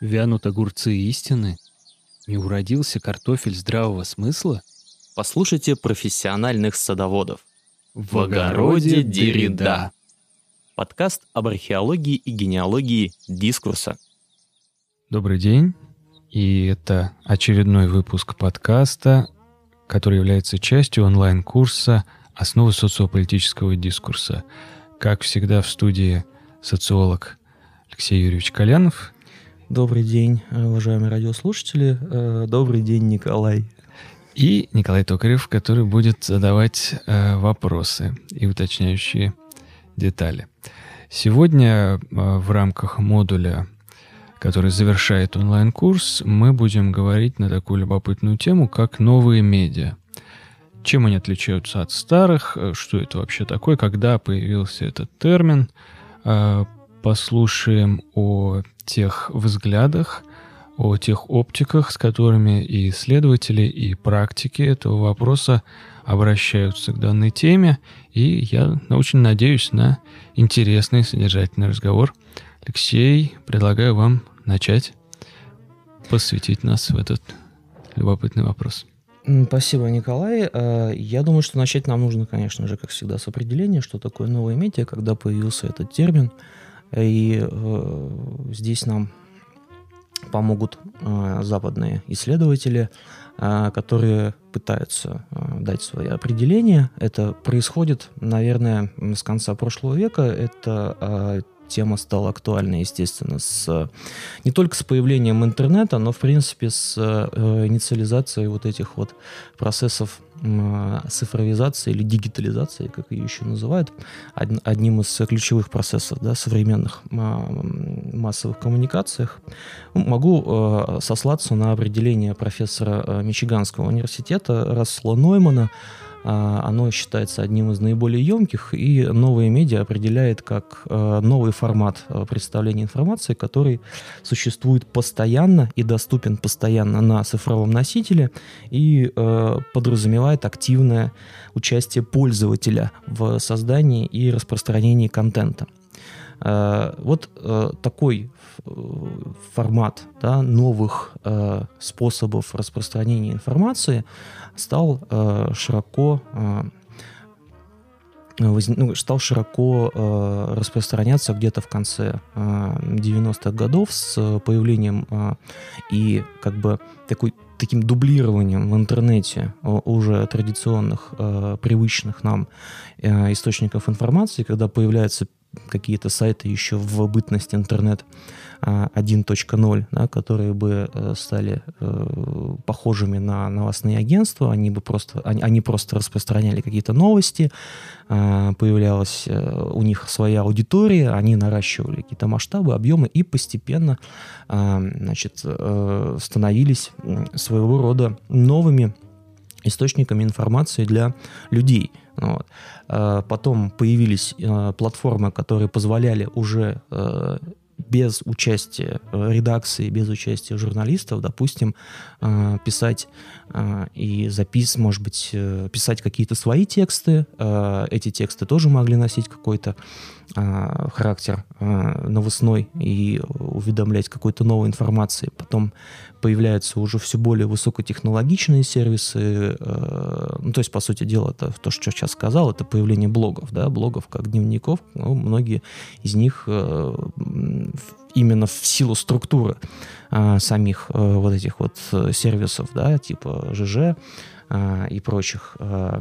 Вянут огурцы истины? Не уродился картофель здравого смысла? Послушайте профессиональных садоводов. В огороде Деррида. Подкаст об археологии и генеалогии дискурса. Добрый день. И это очередной выпуск подкаста, который является частью онлайн-курса «Основы социополитического дискурса». Как всегда в студии социолог Алексей Юрьевич Колянов. Добрый день, уважаемые радиослушатели. Э, добрый день, Николай. И Николай Токарев, который будет задавать э, вопросы и уточняющие детали. Сегодня э, в рамках модуля, который завершает онлайн-курс, мы будем говорить на такую любопытную тему, как новые медиа. Чем они отличаются от старых, что это вообще такое, когда появился этот термин, послушаем о тех взглядах, о тех оптиках, с которыми и исследователи, и практики этого вопроса обращаются к данной теме, и я очень надеюсь на интересный содержательный разговор. Алексей, предлагаю вам начать посвятить нас в этот любопытный вопрос. Спасибо, Николай. Э, я думаю, что начать нам нужно, конечно же, как всегда, с определения, что такое новые медиа, когда появился этот термин – и э, здесь нам помогут э, западные исследователи, э, которые пытаются э, дать свои определения. Это происходит, наверное, с конца прошлого века. Это э, тема стала актуальной, естественно, с, не только с появлением интернета, но, в принципе, с э, инициализацией вот этих вот процессов цифровизации или дигитализации, как ее еще называют, од, одним из ключевых процессов да, современных э, массовых коммуникациях. Могу э, сослаться на определение профессора э, Мичиганского университета Рассела Ноймана, а, оно считается одним из наиболее емких, и новые медиа определяет как э, новый формат э, представления информации, который существует постоянно и доступен постоянно на цифровом носителе и э, подразумевает активное участие пользователя в создании и распространении контента. Вот такой формат да, новых способов распространения информации стал э, широко э, ну, стал широко э, распространяться где-то в конце э, 90-х годов с появлением э, и как бы такой таким дублированием в интернете уже традиционных э, привычных нам э, источников информации, когда появляются какие-то сайты еще в бытность интернет 1.0, а, да, которые бы э, стали э, похожими на новостные агентства, они бы просто, они, они просто распространяли какие-то новости, э, появлялась э, у них своя аудитория, они наращивали какие-то масштабы, объемы и постепенно э, значит, становились своего рода новыми источниками информации для людей. Вот. Потом появились платформы, которые позволяли уже без участия э, редакции, без участия журналистов, допустим, э, писать э, и запис, может быть, писать какие-то свои тексты. Эти тексты тоже могли носить какой-то характер новостной и уведомлять какой-то новой информации. Потом появляются уже все более высокотехнологичные сервисы. Ну, то есть, по сути дела, это то, что сейчас сказал, это появление блогов, да, блогов как дневников. Ну, многие из них именно в силу структуры а, самих а, вот этих вот э, сервисов, да, типа ЖЖ а, и прочих, а,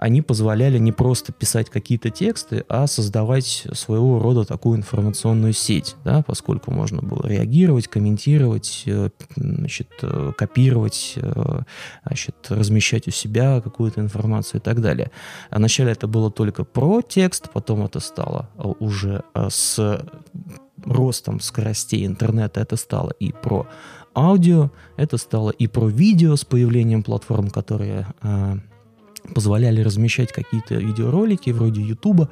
они позволяли не просто писать какие-то тексты, а создавать своего рода такую информационную сеть, да, поскольку можно было реагировать, комментировать, э, значит, э, копировать, э, значит, размещать у себя какую-то информацию и так далее. А вначале это было только про текст, потом это стало уже с ростом скоростей интернета это стало и про аудио, это стало и про видео с появлением платформ, которые позволяли размещать какие-то видеоролики вроде Ютуба.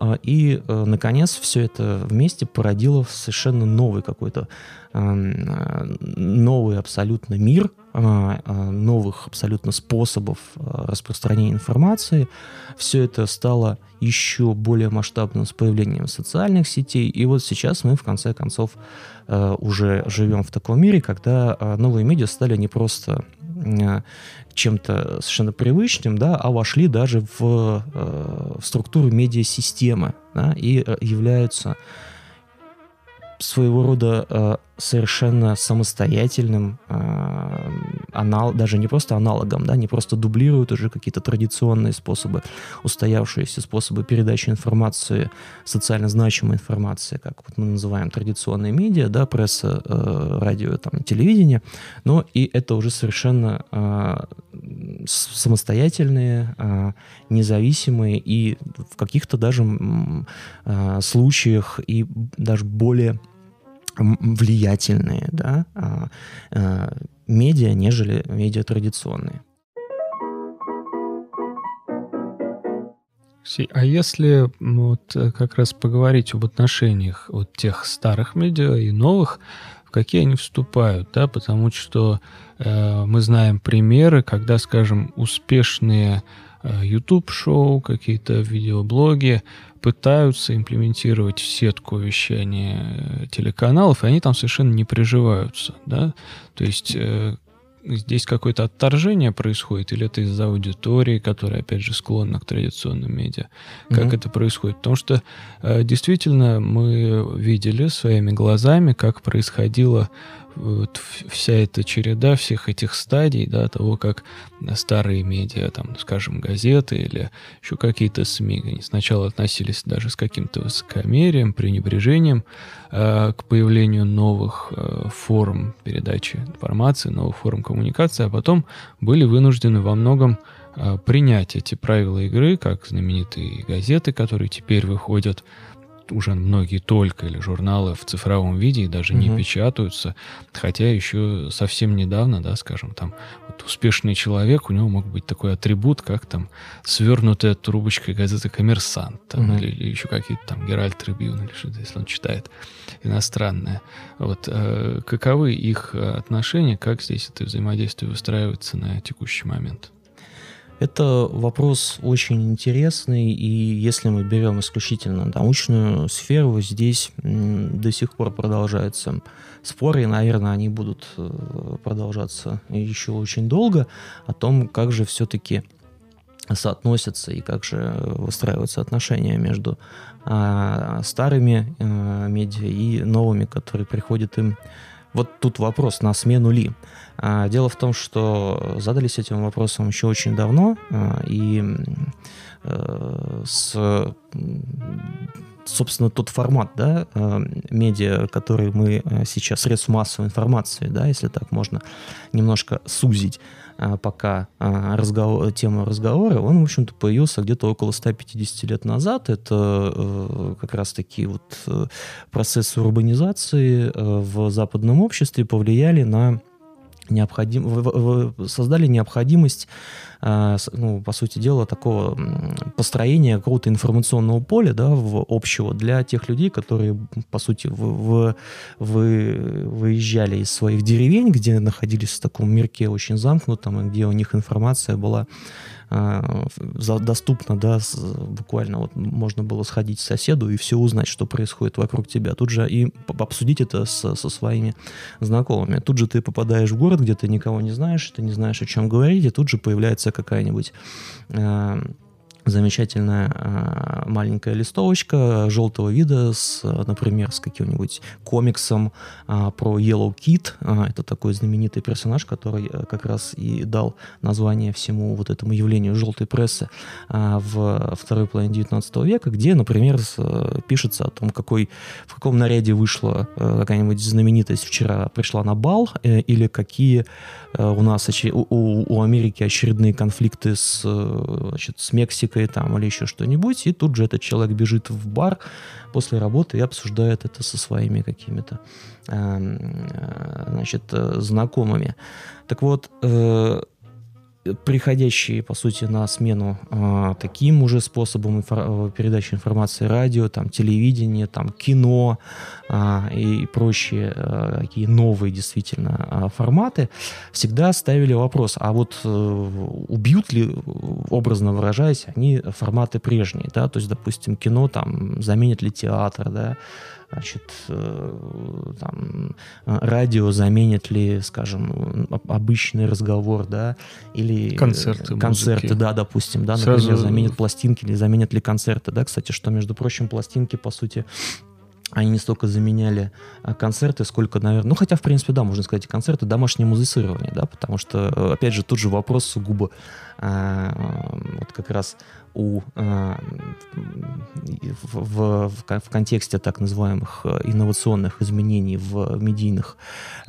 А, и, э, наконец, все это вместе породило совершенно новый какой-то новый абсолютно мир новых абсолютно способов распространения информации. Все это стало еще более масштабным с появлением социальных сетей. И вот сейчас мы, в конце концов, уже живем в таком мире, когда новые медиа стали не просто чем-то совершенно привычным, да, а вошли даже в, в структуру медиасистемы да, и являются своего рода э, совершенно самостоятельным э, анал, даже не просто аналогом, да, не просто дублируют уже какие-то традиционные способы, устоявшиеся способы передачи информации, социально значимой информации, как вот мы называем традиционные медиа, да, пресса, э, радио, там, телевидение, но и это уже совершенно э, самостоятельные, э, независимые и в каких-то даже э, случаях и даже более влиятельные да, а, а, медиа, нежели медиа традиционные. А если вот э, как раз поговорить об отношениях от тех старых медиа и новых, в какие они вступают, да, потому что э, мы знаем примеры, когда, скажем, успешные э, YouTube-шоу, какие-то видеоблоги пытаются имплементировать в сетку вещания телеканалов, и они там совершенно не приживаются, да, то есть э, здесь какое-то отторжение происходит, или это из-за аудитории, которая, опять же, склонна к традиционным медиа? Как mm-hmm. это происходит? Потому что э, действительно мы видели своими глазами, как происходило вот вся эта череда всех этих стадий, да, того, как старые медиа, там, скажем, газеты или еще какие-то СМИ, они сначала относились даже с каким-то высокомерием, пренебрежением э, к появлению новых э, форм передачи информации, новых форм коммуникации, а потом были вынуждены во многом э, принять эти правила игры, как знаменитые газеты, которые теперь выходят уже многие только или журналы в цифровом виде и даже угу. не печатаются, хотя еще совсем недавно, да, скажем, там вот успешный человек, у него мог быть такой атрибут, как там свернутая трубочкой газеты «Коммерсант» там, угу. или, или еще какие-то там «Геральт Трибюн» или что-то, если он читает иностранное. Вот э, каковы их отношения, как здесь это взаимодействие выстраивается на текущий момент? Это вопрос очень интересный, и если мы берем исключительно научную сферу, здесь до сих пор продолжаются споры, и, наверное, они будут э, продолжаться еще очень долго, о том, как же все-таки соотносятся и как же выстраиваются отношения между а, старыми а, медиа и новыми, которые приходят им вот тут вопрос, на смену ли? А, дело в том, что задались этим вопросом еще очень давно, а, и э, с собственно, тот формат, да, э, медиа, который мы э, сейчас, средств массовой информации, да, если так можно немножко сузить, пока а, разговор, тема разговора, он, в общем-то, появился где-то около 150 лет назад. Это э, как раз-таки вот э, процессы урбанизации э, в западном обществе повлияли на необходим, создали необходимость, а, ну, по сути дела, такого построения какого-то информационного поля, да, общего для тех людей, которые, по сути, в, в, вы, выезжали из своих деревень, где находились в таком мирке очень замкнутом, где у них информация была доступно, да, буквально вот можно было сходить к соседу и все узнать, что происходит вокруг тебя. Тут же и обсудить это с, со своими знакомыми. Тут же ты попадаешь в город, где ты никого не знаешь, ты не знаешь, о чем говорить, и тут же появляется какая-нибудь а, замечательная э, маленькая листовочка желтого вида, с, например, с каким-нибудь комиксом э, про Yellow Kid. Э, это такой знаменитый персонаж, который э, как раз и дал название всему вот этому явлению желтой прессы в второй половине 19 века, где, например, э, пишется о том, какой, в каком наряде вышла э, какая-нибудь знаменитость вчера пришла на бал, или какие у нас у, у, Америки очередные конфликты с, значит, с Мексикой, музыкой там или еще что-нибудь, и тут же этот человек бежит в бар после работы и обсуждает это со своими какими-то эм, э, значит, э, знакомыми. Так вот, э, приходящие, по сути, на смену э, таким уже способом инфо- передачи информации радио, там, телевидение, там, кино э, и прочие э, такие новые действительно э, форматы, всегда ставили вопрос, а вот э, убьют ли, образно выражаясь, они форматы прежние, да, то есть, допустим, кино там заменит ли театр, да, значит, э, там, радио заменит ли, скажем, обычный разговор, да, или концерты, концерты, музыки. да, допустим, да, Сразу- например, заменят пластинки или заменят ли концерты, да, кстати, что, между прочим, пластинки, по сути, они не столько заменяли а, концерты, сколько, наверное, ну, хотя, в принципе, да, можно сказать, и концерты, домашнее музицирование, да, потому что, э, опять же, тут же вопрос сугубо а, вот как раз у а, в, в, в кон- в контексте так называемых э, инновационных изменений в медийных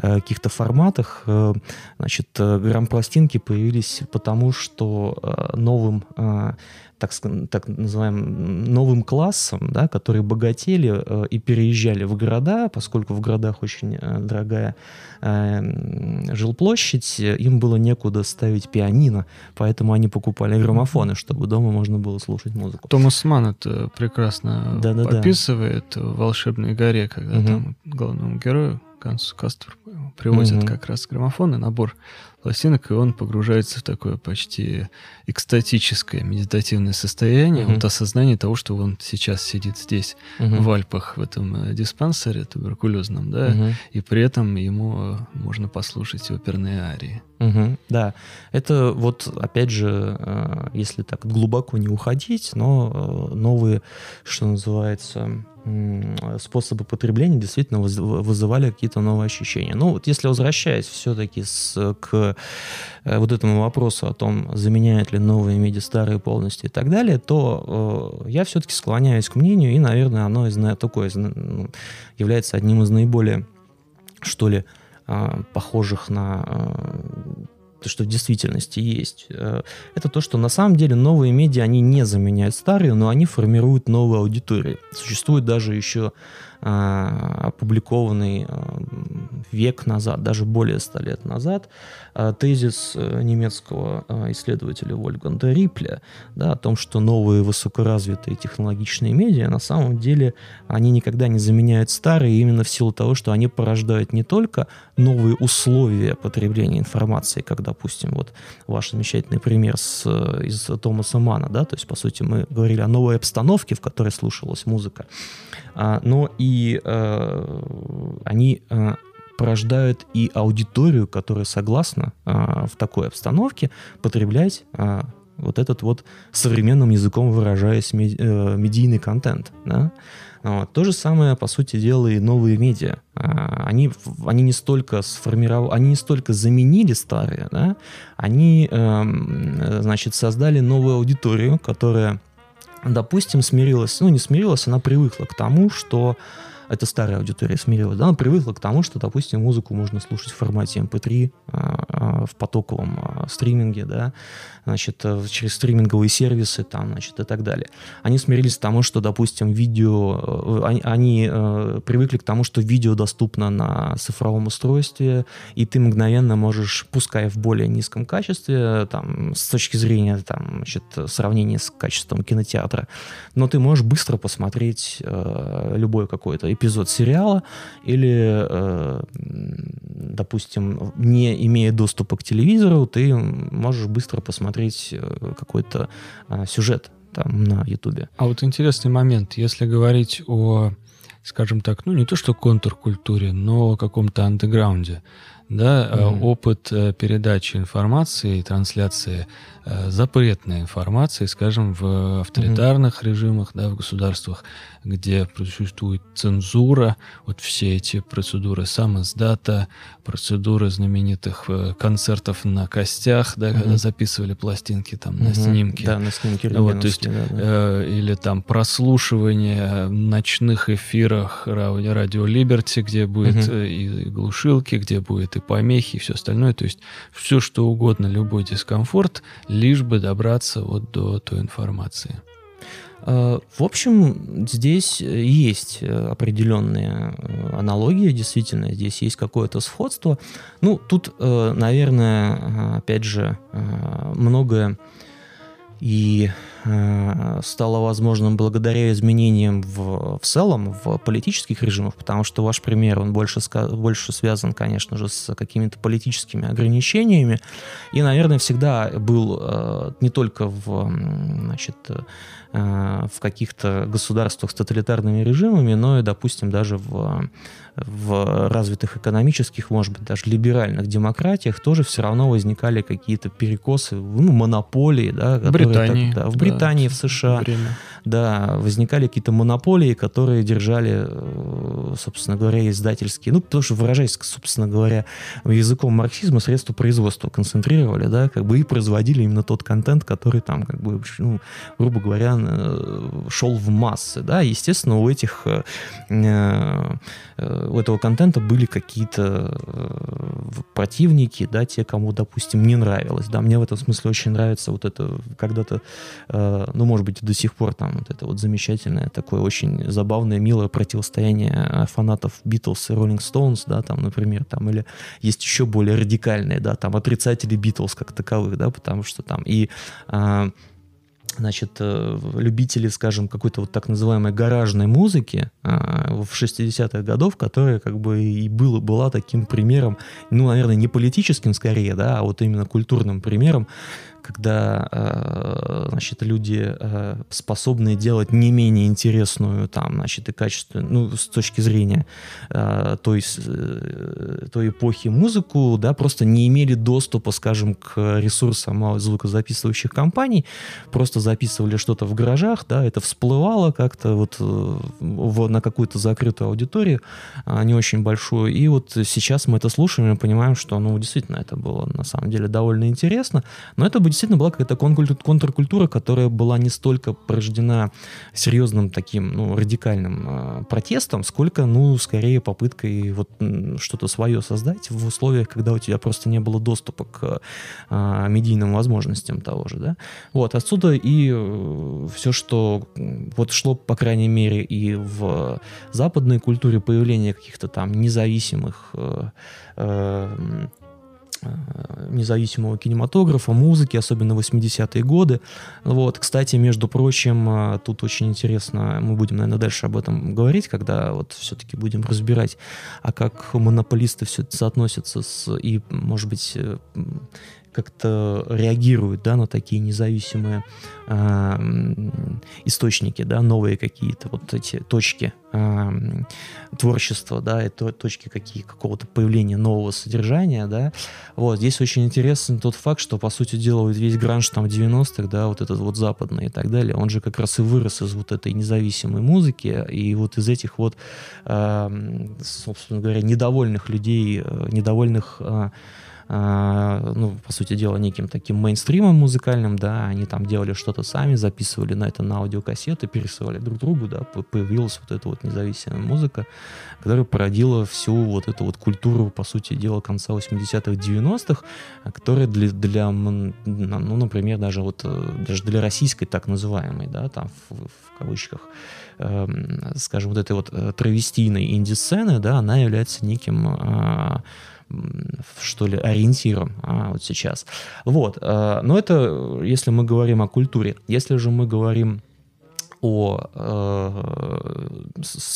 э, каких-то форматах, э, значит, грамм-пластинки появились потому, что новым э, так, так называемым новым классом, да, которые богатели э, и переезжали в города, поскольку в городах очень э, дорогая э, м, жилплощадь, э, им было некуда ставить пианино, поэтому они покупали граммофоны, чтобы дома можно было слушать музыку. Томас Ман это прекрасно Да-да-да. описывает в «Волшебной горе», когда Мгм. там главному герою Гансу Кастору привозят Мгм. как раз граммофон и набор пластинок, и он погружается в такое почти экстатическое медитативное состояние, Мгм. вот осознание того, что он сейчас сидит здесь, Мгм. в Альпах, в этом э, диспансере туберкулезном, да, Мгм. и при этом ему э, можно послушать оперные арии. Мгм, да, это вот опять же, э, если так глубоко не уходить, но новые, что называется, способы потребления действительно выз- вызывали какие-то новые ощущения. Ну вот если возвращаясь все-таки к э, вот этому вопросу о том, заменяют ли новые медиа старые полностью и так далее, то э, я все-таки склоняюсь к мнению, и, наверное, оно из, такое из, ну, является одним из наиболее, что ли, а, похожих на а, то, что в действительности есть. Э, Это то, что на самом деле новые медиа, они не заменяют старые, но они формируют новые аудитории. Существует даже еще опубликованный а, век назад, даже более ста лет назад, а, тезис э, немецкого а, исследователя Вольфганга Рипля да, о том, что новые высокоразвитые технологичные медиа на самом деле они никогда не заменяют старые именно в силу того, что они порождают не только новые условия потребления информации, как, допустим, вот ваш замечательный пример с, э, из Томаса Мана, да, то есть, по сути, мы говорили о новой обстановке, в которой слушалась музыка, А, но и э, они э, порождают и аудиторию, которая согласна а, в такой обстановке потреблять а, вот этот вот современным языком выражаясь ме- э, медийный контент. Да? Вот. То же самое, по сути дела, и новые медиа. А, Они, они, не столько сформировали, они не столько заменили старые, да? они, э, значит, создали новую аудиторию, которая, допустим, смирилась, ну, не смирилась, она привыкла к тому, что это старая аудитория смирилась, да, она привыкла к тому, что, допустим, музыку можно слушать в формате MP3 а, а, в потоковом а, стриминге, да, значит, э, через стриминговые сервисы, там, значит, и так далее. Они смирились к тому, что, допустим, видео, э, они, они, э, привыкли к тому, что видео доступно на цифровом устройстве, и ты мгновенно можешь, пускай в более низком качестве, там, с точки зрения, там, значит, сравнения с качеством кинотеатра, но ты можешь быстро посмотреть э, любой какой-то эпизод сериала или, э, допустим, не имея доступа к телевизору, ты можешь быстро посмотреть э, какой-то а, сюжет там на Ютубе. А вот интересный момент, если говорить о, скажем так, ну не то что контркультуре, но о каком-то андеграунде, да, э, Мгм. опыт э, передачи информации, трансляции э, запретной информации, скажем, в авторитарных режимах, да, в государствах, где существует цензура, вот все эти процедуры самоиздата, процедуры знаменитых э, концертов на костях, да, когда Мгм. записывали пластинки там на Мгм. снимки. Да, на снимке Вот, то есть, да, да. Э, или там прослушивание ночных эфирах радио, радио Либерти, где будет э, и глушилки, где будет и помехи, и все остальное. То есть все, что угодно, любой дискомфорт, лишь бы добраться вот до той информации. Э, в общем, здесь есть определенные аналогии, действительно, здесь есть какое-то сходство. Ну, тут, наверное, опять же, многое и э, стало возможным благодаря изменениям в, в целом в политических режимах, потому что ваш пример, он больше, больше связан, конечно же, с какими-то политическими ограничениями, и, наверное, всегда был э, не только в, значит, э, в каких-то государствах с тоталитарными режимами, но и, допустим, даже в в развитых экономических, может быть, даже либеральных демократиях тоже все равно возникали какие-то перекосы, ну, монополии, да, в Британии, так, да, в Британии, да, в США, время. да, возникали какие-то монополии, которые держали, э, собственно говоря, издательские, ну, потому что выражаясь, собственно говоря, языком марксизма, средства производства концентрировали, да, как бы и производили именно тот контент, который там, как бы, ну, грубо говоря, э, шел в массы, да, естественно, у этих э, у этого контента были какие-то противники, да, те, кому, допустим, не нравилось, да, мне в этом смысле очень нравится вот это когда-то, ну, может быть, до сих пор там вот это вот замечательное, такое очень забавное, милое противостояние фанатов Битлз и Роллинг Стоунс, да, там, например, там, или есть еще более радикальные, да, там, отрицатели Битлз как таковых, да, потому что там и э, значит, э, любители, скажем, какой-то вот так называемой гаражной музыки а, в 60-х годов, которая как бы и было, была таким примером, ну, наверное, не политическим скорее, да, а вот именно культурным примером когда, э, значит, люди э, способны делать не менее интересную, там, значит, и качественную, ну, с точки зрения э, той, той эпохи музыку, да, просто не имели доступа, скажем, к ресурсам звукозаписывающих компаний, просто записывали что-то в гаражах, да, это всплывало как-то вот на какую-то закрытую аудиторию, а, не очень большую, и вот сейчас мы это слушаем и понимаем, что, ну, действительно, это было на самом деле довольно интересно, но это бы действительно была какая-то контркультура, которая была не столько порождена серьезным таким, ну, радикальным э, протестом, сколько, ну, скорее попыткой вот что-то свое создать в условиях, когда у тебя просто не было доступа к э, медийным возможностям того же, да. Вот, отсюда и э, все, что вот шло, по крайней мере, и в западной культуре появление каких-то там независимых э, Э, независимого кинематографа, музыки, особенно 80-е годы. Вот, кстати, между прочим, э, тут очень интересно, мы будем, наверное, дальше об этом говорить, когда вот все-таки будем разбирать, а как монополисты все это соотносятся с, и, может быть, э, как-то реагируют да, на такие независимые э, источники, да, новые какие-то вот эти точки э, творчества, да, и точки какие, какого-то появления нового содержания, да. Вот, здесь очень интересен тот факт, что, по сути дела, весь гранж там 90-х, да, вот этот вот западный и так далее, он же как раз и вырос из вот этой независимой музыки, и вот из этих вот, э, собственно говоря, недовольных людей, э, недовольных э, ну, по сути дела, неким таким мейнстримом музыкальным, да, они там делали что-то сами, записывали на это на аудиокассеты, пересылали друг другу, да, появилась вот эта вот независимая музыка, которая породила всю вот эту вот культуру, по сути дела, конца 80-х, 90-х, которая для, для, ну, например, даже вот, э, даже для российской так называемой, да, там, в, в кавычках, э, скажем, вот этой вот э, травестийной инди-сцены, да, она является неким э, что ли, ориентиром а, вот сейчас. Вот, а, но это если мы говорим о культуре. Если же мы говорим о э,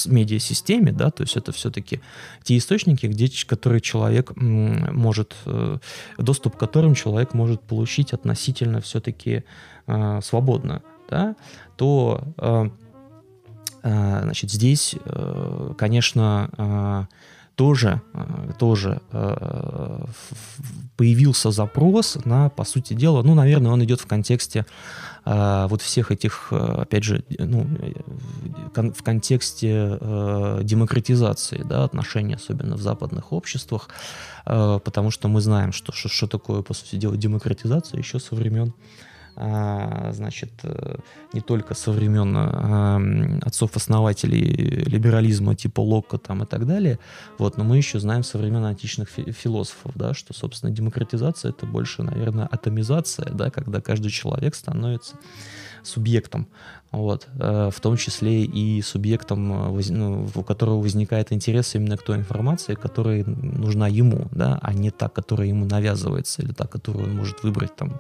медиасистеме, да, то есть это все-таки те источники, где, которые человек может, э, доступ к которым человек может получить относительно все-таки э, свободно, да, то э, э, значит, здесь, э, конечно, э, тоже, э, тоже э, появился запрос на, по сути дела, ну, наверное, он идет в контексте э, вот всех этих, опять же, ну, в контексте демократизации да, отношений, особенно в западных обществах, потому что мы знаем, что, что, что такое, по сути дела, демократизация еще со времен значит, э, не только со времен а, отцов-основателей либерализма типа Локка там и так далее, вот, но мы еще знаем со времен античных философов, да, что, собственно, демократизация это больше, наверное, атомизация, да, когда каждый человек становится субъектом, вот, э, в том числе и субъектом, э, ну, у которого возникает интерес именно к той информации, которая нужна ему, да, а не та, которая ему навязывается, или та, которую он может выбрать там а,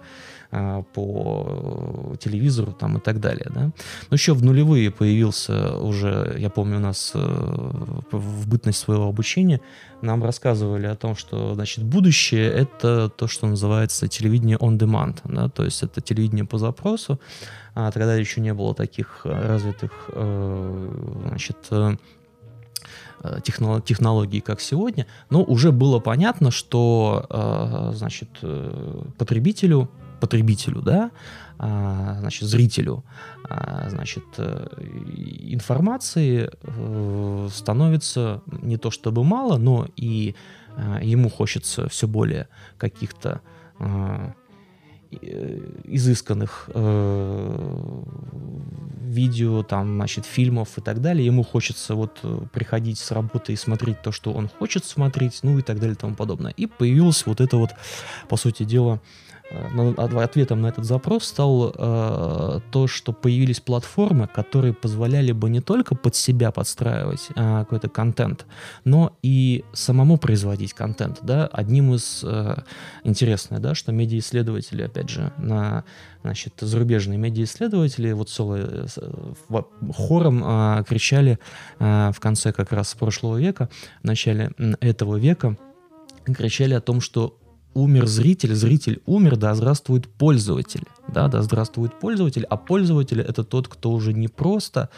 по телевизору там и так далее. Да? Но еще в нулевые появился уже, я помню, у нас э, в бытность своего обучения нам рассказывали о том, что значит, будущее — это то, что называется телевидение on demand, да? то есть это телевидение по запросу, а тогда еще не было таких развитых э, значит, э, технологий, как сегодня, но уже было понятно, что значит, потребителю потребителю, да, а, значит, зрителю, а, значит, э, информации э, становится не то чтобы мало, но и а, ему хочется все более каких-то изысканных э, видео, там, значит, фильмов и так далее. Ему хочется вот приходить с работы и смотреть то, что он хочет смотреть, ну и так далее и тому подобное. И появилось вот это вот, по сути дела, Э, ответом на этот запрос стал э, то, что появились платформы, которые позволяли бы не только под себя подстраивать э, какой-то контент, но и самому производить контент. Да? Одним из э, интересных, да, что медиаисследователи, опять же, на значит, зарубежные медиаисследователи вот целый э, хором э, кричали э, в конце как раз прошлого века, в начале этого века, кричали о том, что умер зритель, зритель умер, да здравствует пользователь, да, да здравствует пользователь, а пользователь это тот, кто уже не просто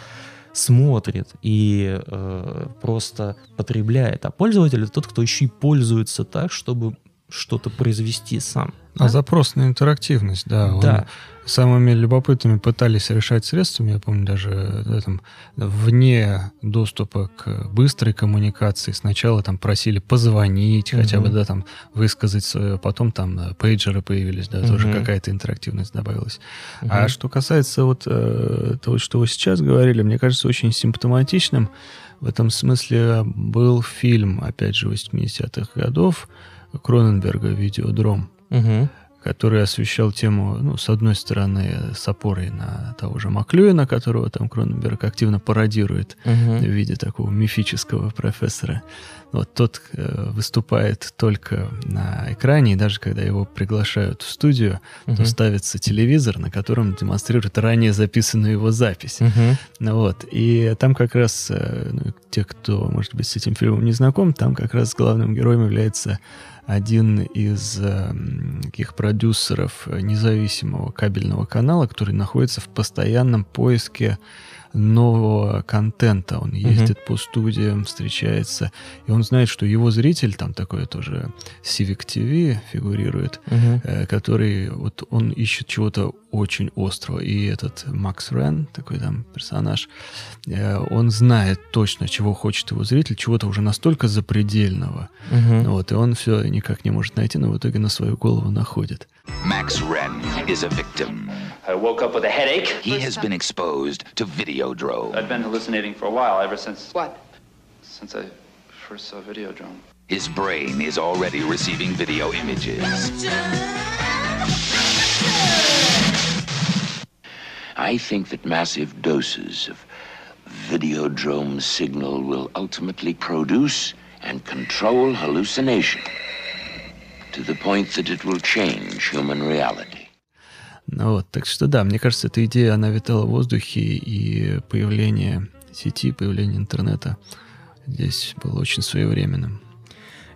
смотрит и э, просто потребляет, а пользователь это тот, кто еще и пользуется так, чтобы что-то произвести сам. А да? запрос на интерактивность, да. Да. Самыми любопытными пытались решать средствами, я помню, даже да, там, вне доступа к быстрой коммуникации. Сначала там просили позвонить, угу. хотя бы, да, там, высказать свое, потом там э, пейджеры появились, да, угу. тоже какая-то интерактивность добавилась. Угу. А что касается вот э, того, что вы сейчас говорили, мне кажется, очень симптоматичным в этом смысле был фильм, опять же, 80-х годов, Кроненберга «Видеодром», угу. Который освещал тему, ну, с одной стороны, с опорой на того же Маклюина, которого там Кроненберг активно пародирует угу. в виде такого мифического профессора. Вот тот э, выступает только на экране, и даже когда его приглашают в студию, угу. то ставится телевизор, на котором демонстрирует ранее записанную его запись. Угу. Вот. И там как раз, э, ну, те, кто, может быть, с этим фильмом не знаком, там как раз главным героем является один из э, таких продюсеров независимого кабельного канала, который находится в постоянном поиске нового контента. Он ездит uh-huh. по студиям, встречается, и он знает, что его зритель, там такое тоже Civic TV фигурирует, э, который вот он ищет чего-то очень острого. И этот Макс Рен, такой там персонаж, э, он знает точно, чего хочет его зритель, чего-то уже настолько запредельного. Uh-huh. Вот, и он все никак не может найти, но в итоге на свою голову находит. Max Wren is a victim. I woke up with a headache. He has been exposed to Videodrome. I've been hallucinating for a while, ever since... What? Since I first saw Videodrome. His brain is already receiving video images. I think that massive doses of Videodrome signal will ultimately produce and control hallucination to the point that it will change human reality. Ну вот, так что да, мне кажется, эта идея, она витала в воздухе, и появление сети, появление интернета здесь было очень своевременным.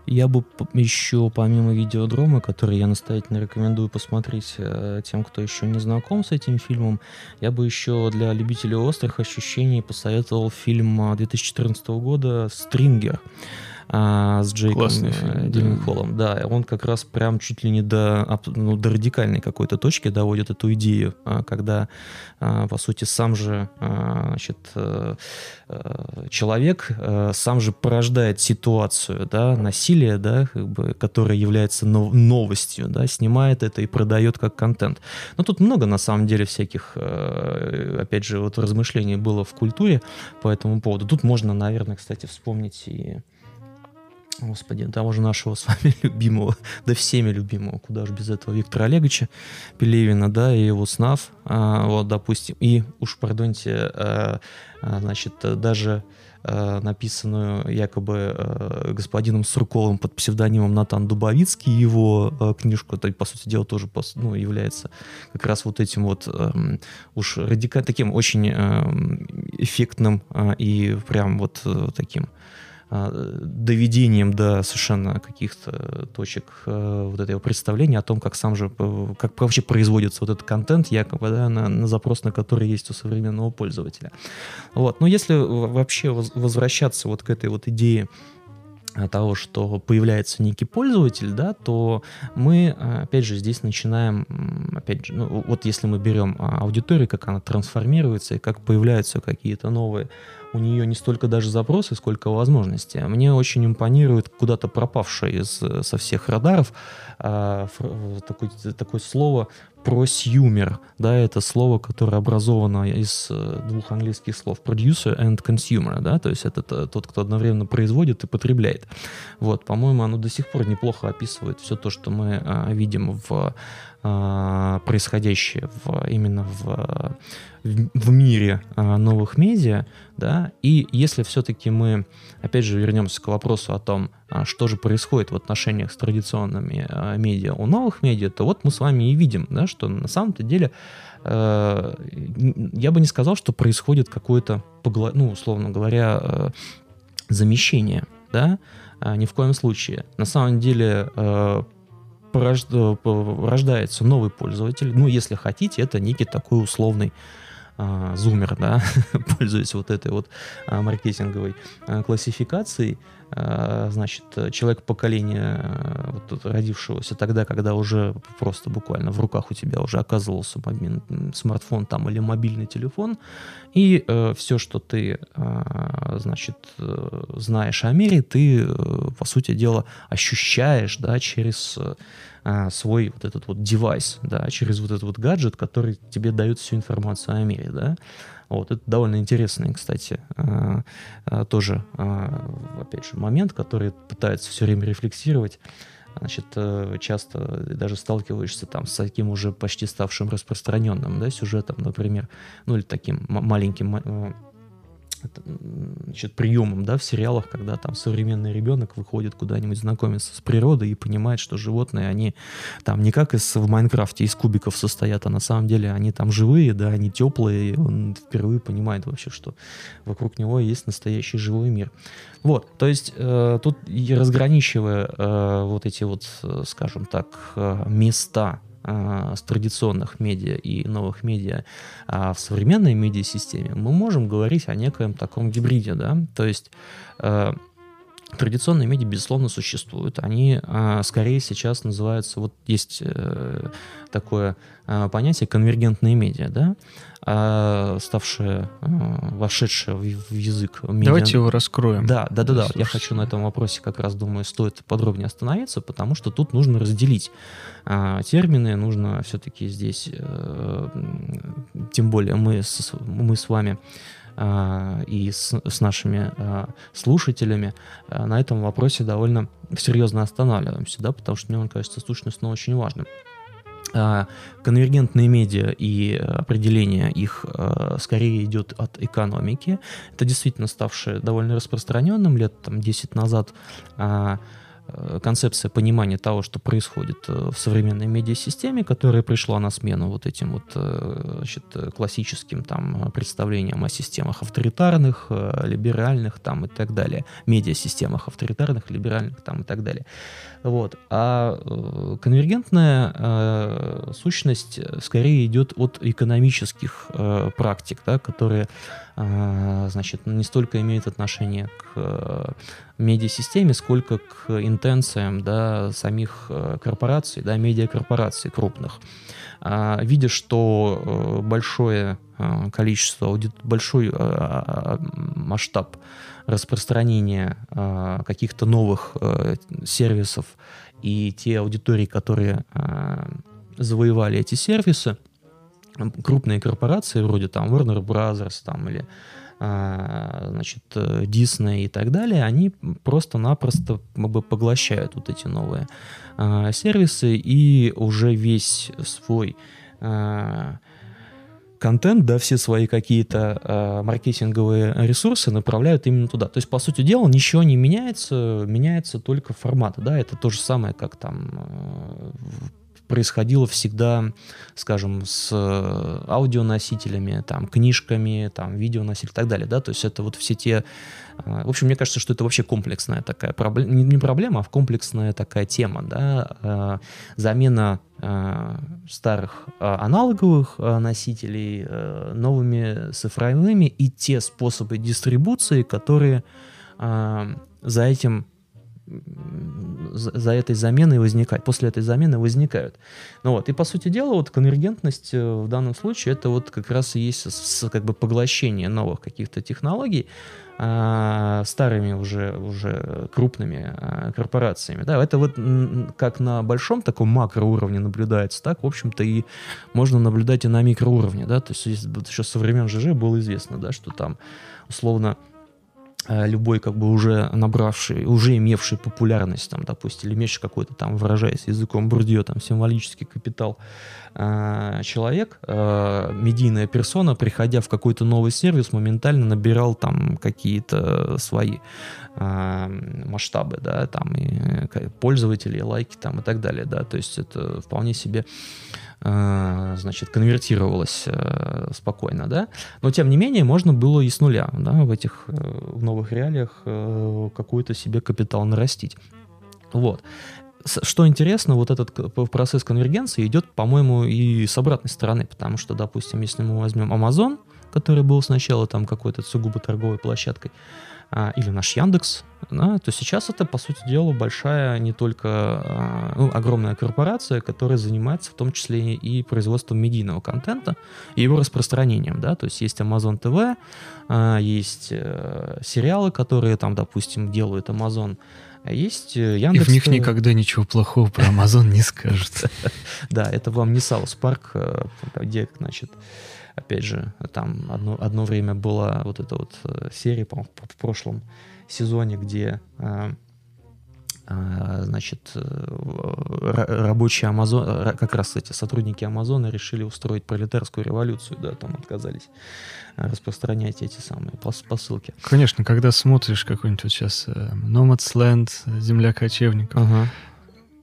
Я бы еще, помимо видеодрома, который я настоятельно рекомендую посмотреть э, тем, кто еще не знаком с этим фильмом, я бы еще для любителей острых ощущений посоветовал фильм 2014 года «Стрингер» а, с Джейком э, Дилленхолом. Да. да, он как раз прям чуть ли не до, ну, до радикальной какой-то точки доводит эту идею, а, когда, а, по сути, сам же значит, а, человек а, сам же порождает ситуацию да, насилия, да, как бы, которая является нов новостью, да, снимает это и продает как контент. Но тут много, на самом деле, всяких, опять же, вот размышлений было в культуре по этому поводу. Тут можно, наверное, кстати, вспомнить и Господи, того же нашего с вами любимого, да всеми любимого, куда же без этого Виктора Олеговича Пелевина, да, и его снав, а, вот, допустим, и уж, пардоньте, а, а, значит, даже а, написанную якобы а, господином Сурковым под псевдонимом Натан Дубовицкий, его а, книжку, это, по сути дела, тоже ну, является как раз вот этим вот эм, уж радикально таким очень эм, эффектным и прям вот э, таким а, доведением до совершенно каких-то точек э, вот этого представления о том, как сам же, э, как вообще производится вот этот контент, якобы, да, на, на запрос, на который есть у современного пользователя. Вот. Но если вообще возвращаться вот к этой вот идее того, что появляется некий пользователь, да, то мы, опять же, здесь начинаем, опять же, ну, вот если мы берем а, аудиторию, как она трансформируется и как появляются какие-то новые у нее не столько даже запросы, сколько возможности. Мне очень импонирует куда-то пропавшее из, со всех радаров э, такое, такое слово просюмер, да, это слово, которое образовано из э, двух английских слов producer and consumer, да, то есть это тот, кто одновременно производит и потребляет. Вот, по-моему, оно до сих пор неплохо описывает все то, что мы а, видим в а, происходящее в, именно в, в мире а, новых медиа, да, и если все-таки мы, опять же, вернемся к вопросу о том, а, что же происходит в отношениях с традиционными медиа у новых медиа, то вот мы с вами и видим, да, что на самом-то деле я бы не сказал, что происходит какое-то, ну, условно говоря, замещение, да, ни в коем случае. На самом деле рождается новый пользователь. Ну, если хотите, это некий такой условный а, зумер, да, пользуясь вот этой вот а, маркетинговой а, классификацией, а, значит, человек поколения а, вот, родившегося тогда, когда уже просто буквально в руках у тебя уже оказывался смартфон там или мобильный телефон, и э, все, что ты, э, значит, э, знаешь о мире, ты, э, по сути дела, ощущаешь, да, через свой вот этот вот девайс, да, через вот этот вот гаджет, который тебе дает всю информацию о мире, да. Вот, это довольно интересный, кстати, а, а, тоже, опять же, момент, который пытается все время рефлексировать. Значит, э, часто даже сталкиваешься там с таким уже почти ставшим распространенным, да, сюжетом, например, ну или таким маленьким э, значит, приемом, да, в сериалах, когда там современный ребенок выходит куда-нибудь знакомиться с природой и понимает, что животные, они там не как из, в Майнкрафте из кубиков состоят, а на самом деле они там живые, да, они теплые, и он впервые понимает вообще, что вокруг него есть настоящий живой мир. Вот, то есть э, тут разграничивая э, вот эти вот, э, скажем так, э, места с традиционных медиа и новых медиа а в современной медиасистеме, мы можем говорить о некоем таком гибриде, да, то есть э, Традиционные медиа, безусловно, существуют. Они а, скорее сейчас называются, вот есть э, такое а, понятие конвергентные медиа, да, а, ставшее, а, вошедшее в, в язык медиа. Давайте его раскроем. Да, да, да, да. Я хочу на этом вопросе как раз думаю, стоит подробнее остановиться, потому что тут нужно разделить а, термины, нужно все-таки здесь, а, тем более мы с, мы с вами и с, с нашими а, слушателями а, на этом вопросе довольно серьезно останавливаемся, да, потому что мне он кажется сущностно очень важным. Конвергентные медиа и определение их скорее идет от экономики. Это действительно ставшее довольно распространенным лет там, 10 назад Э, концепция понимания того, что происходит э, в современной медиасистеме, которая пришла на смену вот этим вот э, значит, классическим там представлениям о системах авторитарных, либеральных там и так далее, медиасистемах авторитарных, либеральных там и так далее. Вот. А конвергентная э, сущность скорее идет от экономических э, практик, да, которые э, значит, не столько имеют отношение к э, медиасистеме, сколько к интенциям да, самих корпораций, да, медиакорпораций крупных. А, видя, что большое количество, большой масштаб распространения каких-то новых сервисов и те аудитории, которые э, завоевали эти сервисы, крупные корпорации вроде там Warner Brothers там, или а, значит, Disney и так далее, они просто-напросто поглощают вот эти новые а, сервисы и уже весь свой а, контент, да, все свои какие-то э, маркетинговые ресурсы направляют именно туда. То есть, по сути дела, ничего не меняется, меняется только формат, да, это то же самое, как там э, происходило всегда, скажем, с аудионосителями, там, книжками, там, видеоносителями и так далее, да, то есть это вот все те... Э, в общем, мне кажется, что это вообще комплексная такая проблема, не проблема, а комплексная такая тема, да, э, замена э, старых аналоговых носителей новыми цифровыми и те способы дистрибуции, которые за этим за этой заменой возникать, после этой замены возникают. Ну вот, и по сути дела, вот конвергентность э, в данном случае это вот как раз и есть с, как бы поглощение новых каких-то технологий а, старыми уже, уже крупными а, корпорациями. Да, это вот как на большом таком макроуровне наблюдается, так, в общем-то, и можно наблюдать и на микроуровне, да, то есть еще со времен ЖЖ было известно, да, что там условно любой как бы уже набравший, уже имевший популярность, там, допустим, или имеющий какой-то там, выражаясь языком Бурдье, там, символический капитал э, человек, э, медийная персона, приходя в какой-то новый сервис, моментально набирал там какие-то свои э, масштабы, да, там, и э, пользователи, лайки там и так далее, да, то есть это вполне себе Э, значит, конвертировалось э, спокойно, да, но тем не менее можно было и с нуля, да, в этих э, в новых реалиях какой-то себе капитал нарастить. Вот. Что интересно, вот этот процесс конвергенции идет, по-моему, и с обратной стороны, потому что, допустим, если мы возьмем Amazon, который был сначала там какой-то сугубо торговой площадкой, или наш Яндекс, да, то сейчас это, по сути дела, большая, не только а, ну, огромная корпорация, которая занимается в том числе и производством медийного контента и его распространением, да, то есть есть Amazon TV, а, есть э, сериалы, которые там, допустим, делают Amazon, а есть Яндекс. И в них никогда ничего плохого про Amazon не скажут. Да, это вам не South Park, э, где, значит, опять же, там одно, одно время была вот эта вот э, серия, по в прошлом сезоне, где э, э, значит, рабочие Амазон, как раз эти сотрудники Амазона решили устроить пролетарскую революцию, да, там отказались распространять эти самые посылки. Конечно, когда смотришь какой-нибудь вот сейчас Nomad's Land, Земля кочевников, ага.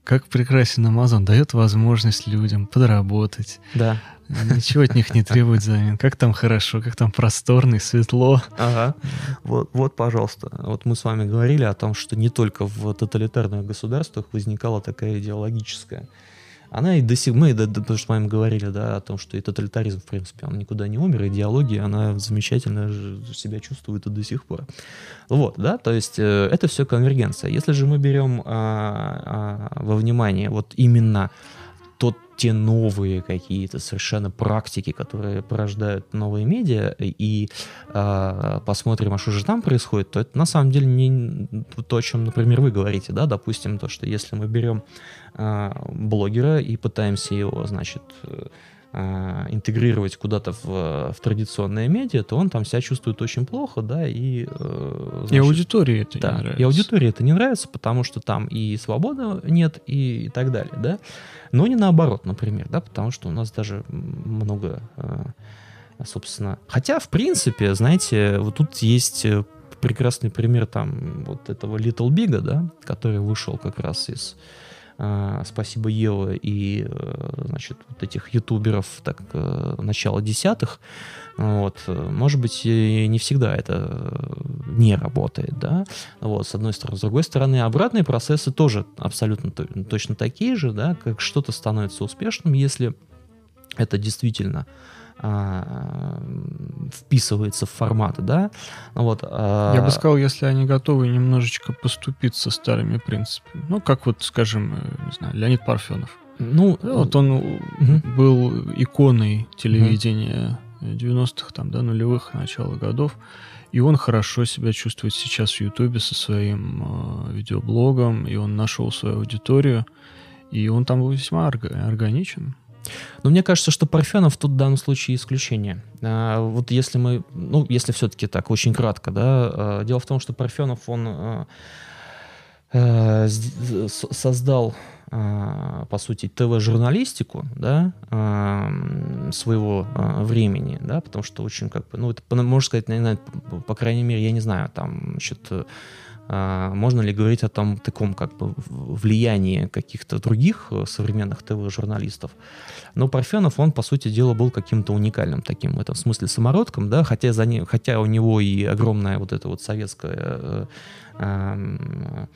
как прекрасен Амазон, дает возможность людям подработать. Да. Ничего от них не требует взамен. Как там хорошо, как там просторно и светло. Ага. Вот, вот, пожалуйста. Вот мы с вами говорили о том, что не только в тоталитарных государствах возникала такая идеологическая она и до сих мы, да, потому что мы вами говорили, да, о том, что и тоталитаризм, в принципе, он никуда не умер, идеология, она замечательно себя чувствует и до сих пор. Вот, да, то есть э, это все конвергенция. Если же мы берем а, а, во внимание вот именно те новые какие-то совершенно практики, которые порождают новые медиа, и э, посмотрим, а что же там происходит, то это на самом деле не то, о чем, например, вы говорите, да, допустим, то, что если мы берем э, блогера и пытаемся его, значит, интегрировать куда-то в, в традиционное медиа, то он там себя чувствует очень плохо, да, и... Э, значит, и аудитории это да, не нравится. И аудитории это не нравится, потому что там и свободы нет, и, и так далее, да но не наоборот, например, да, потому что у нас даже много, э, собственно... Хотя, в принципе, знаете, вот тут есть э, прекрасный пример там вот этого Little Big, да, который вышел как раз из спасибо Ева и uh, значит вот этих ютуберов так uh, начала десятых. Вот может быть не всегда это не работает да. Вот с одной стороны. С другой стороны обратные процессы тоже абсолютно точно такие же да как что-то становится успешным если это действительно а, вписывается в формат, да. Вот, а... Я бы сказал, если они готовы немножечко поступиться старыми принципами. Ну, как вот, скажем, э, не знаю, Леонид Парфенов. Ну, вот он угу. был иконой телевидения угу. 90-х, там, да, нулевых, начала годов. И он хорошо себя чувствует сейчас в Ютубе со своим э, видеоблогом, и он нашел свою аудиторию, и он там весьма орг- органичен. Но мне кажется, что Парфенов тут в данном случае исключение. А, вот если мы, ну, если все-таки так очень кратко, да, а, дело в том, что Парфенов, он а, а, создал, а, по сути, ТВ-журналистику, да, а, своего а, времени, да, потому что очень как бы, ну, это, можно сказать, наверное, по, крайней мере, я не знаю, там, значит, можно ли говорить о том таком как бы влиянии каких-то других э, современных ТВ-журналистов. Но Парфенов, он, по сути дела, был каким-то уникальным таким в этом смысле самородком, да, хотя, за ним, хотя у него и огромная вот эта вот советская э, со-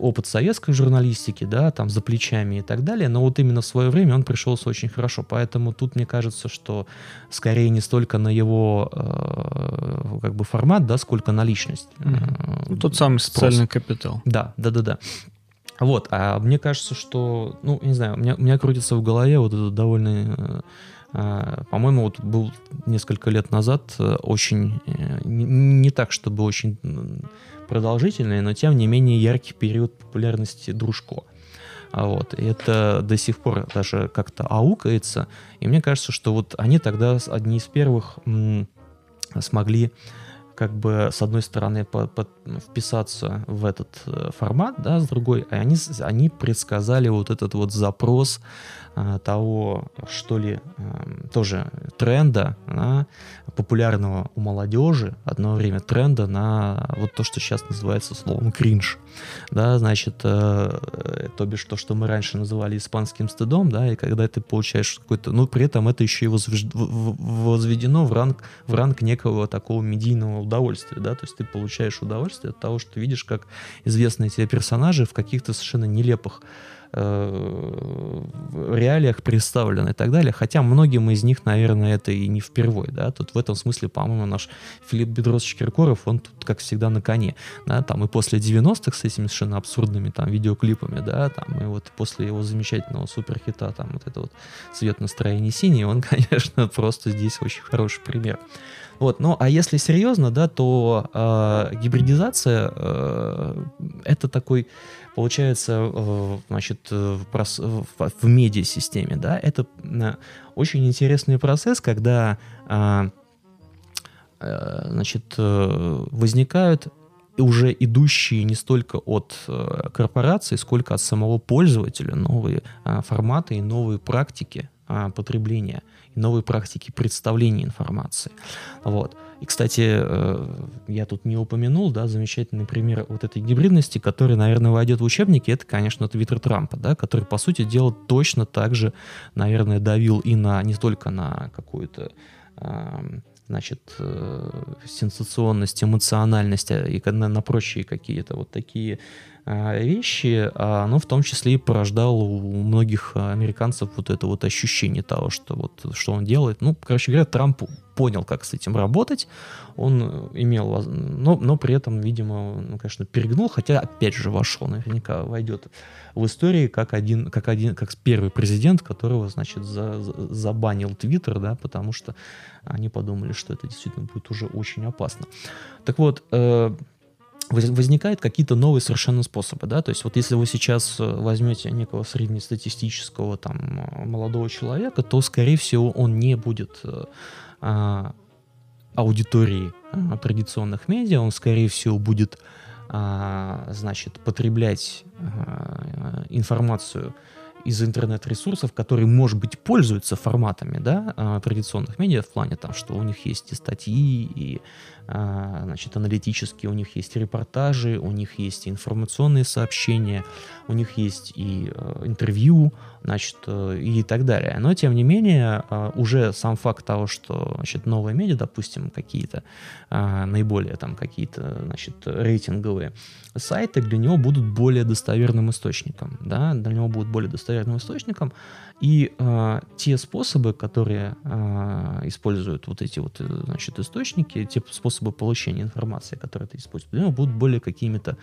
опыт советской журналистики, да, там за плечами и так далее, но вот именно в свое время он пришелся очень хорошо, поэтому тут мне кажется, что скорее не столько на его э, как бы формат, да, сколько на личность. Э, Ну, тот самый спрос. социальный капитал. Да, да, да, да. Вот, а мне кажется, что, ну, не знаю, у меня, у меня крутится в голове вот это довольно, э, по-моему, вот был несколько лет назад э, очень, э, не, так, чтобы очень продолжительный, но тем не менее яркий период популярности Дружко. А Вот, и это до сих пор даже как-то аукается. И мне кажется, что вот они тогда одни из первых м, смогли как бы с одной стороны по- по- вписаться в этот э, формат, да, с другой, они, они предсказали вот этот вот запрос того, что ли, эм, тоже тренда, да, популярного у молодежи, одно время тренда на вот то, что сейчас называется словом кринж. Да, значит, э, э, то бишь то, что мы раньше называли испанским стыдом, да, и когда ты получаешь какой-то, ну, при этом это еще и возведено в ранг, в ранг некого такого медийного удовольствия, да, то есть ты получаешь удовольствие от того, что видишь, как известные тебе персонажи в каких-то совершенно нелепых э, реалиях представлены и так далее. Хотя многим из них, наверное, это и не впервой, да. Тут в этом смысле, по-моему, наш Филипп Бедросович Киркоров, он тут, как всегда, на коне, да, там и после 90-х с этими совершенно абсурдными там видеоклипами, да, там и вот после его замечательного суперхита, там вот это вот цвет настроения синий, он, конечно, просто здесь очень хороший пример. Вот, ну а если серьезно, да, то э, гибридизация э, это такой, получается, э, значит, э, прос- в, в медиасистеме, да, это э, очень интересный процесс, когда э, э, значит, э, возникают уже идущие не столько от э, корпорации, сколько от самого пользователя новые э, форматы и новые практики потребления, новые практики представления информации. Вот. И, кстати, э, я тут не упомянул, да, замечательный пример вот этой гибридности, который, наверное, войдет в учебники, это, конечно, Твиттер Трампа, да, который, по сути дела, точно так же, наверное, давил и на, не только на какую-то ам, значит, э, сенсационность, эмоциональность а, и на, на прочие какие-то вот такие вещи, а оно в том числе и порождало у многих американцев вот это вот ощущение того, что вот что он делает. Ну, короче говоря, Трамп понял, как с этим работать, он э, имел, но, но при этом, видимо, ну, конечно, перегнул, хотя, опять же, вошел, наверняка войдет в истории как один, как один, как первый президент, которого, значит, за- за- забанил Твиттер, да, потому что они подумали, что это действительно будет уже очень опасно. Так вот, э, возникают какие-то новые совершенно способы, да, то есть вот если вы сейчас э, возьмете некого среднестатистического там э, молодого человека, то, скорее всего, он не будет э, а, аудитории а, традиционных медиа, он, скорее всего, будет, а, значит, потреблять а, информацию из интернет-ресурсов, которые, может быть, пользуются форматами, да, традиционных медиа в плане там, что у них есть и статьи, и, значит, аналитические, у них есть репортажи, у них есть информационные сообщения, у них есть и э, интервью, значит, э, и так далее. Но, тем не менее, э, уже сам факт того, что, значит, новые медиа, допустим, какие-то а, наиболее там какие-то, значит, рейтинговые сайты для него будут более достоверным источником, да, для него будут более достоверным источником, и те способы, которые э, используют вот эти вот, значит, источники, те способы получения информации, которые ты используешь, для него будут более какими-то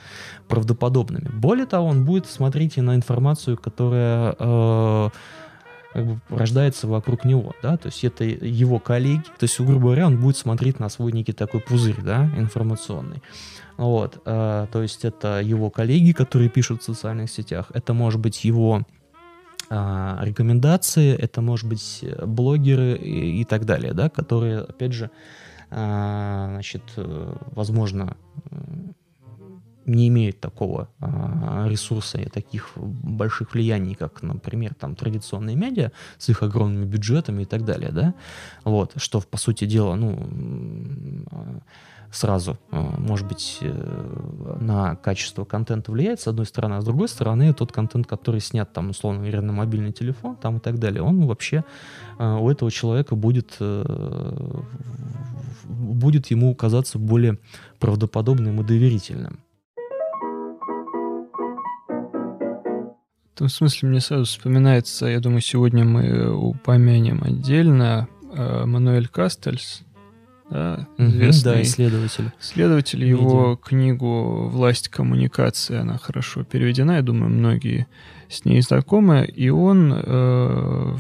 правдоподобными. Более того, он будет смотреть и на информацию, которая э, как бы рождается вокруг него, да, то есть это его коллеги, то есть, грубо говоря, он будет смотреть на свой некий такой пузырь, да, информационный. Вот, э, то есть это его коллеги, которые пишут в социальных сетях, это может быть его а, рекомендации, это может быть блогеры и, и так далее, да, которые, опять же, а, значит, э, возможно, не имеют такого а, ресурса и таких больших влияний, как, например, там традиционные медиа с их огромными бюджетами и так далее, да, вот, что, по сути дела, ну, сразу, а, может быть, э, на качество контента влияет, с одной стороны, а с другой стороны, тот контент, который снят, там, условно говоря, на мобильный телефон, там и так далее, он вообще а, у этого человека будет, э, будет ему казаться более правдоподобным и доверительным. В том смысле мне сразу вспоминается, я думаю, сегодня мы упомянем отдельно э, Мануэль Кастельс, да, известный да, исследователь. Исследователь, его книгу «Власть коммуникации», она хорошо переведена, я думаю, многие с ней знакомы, и он э,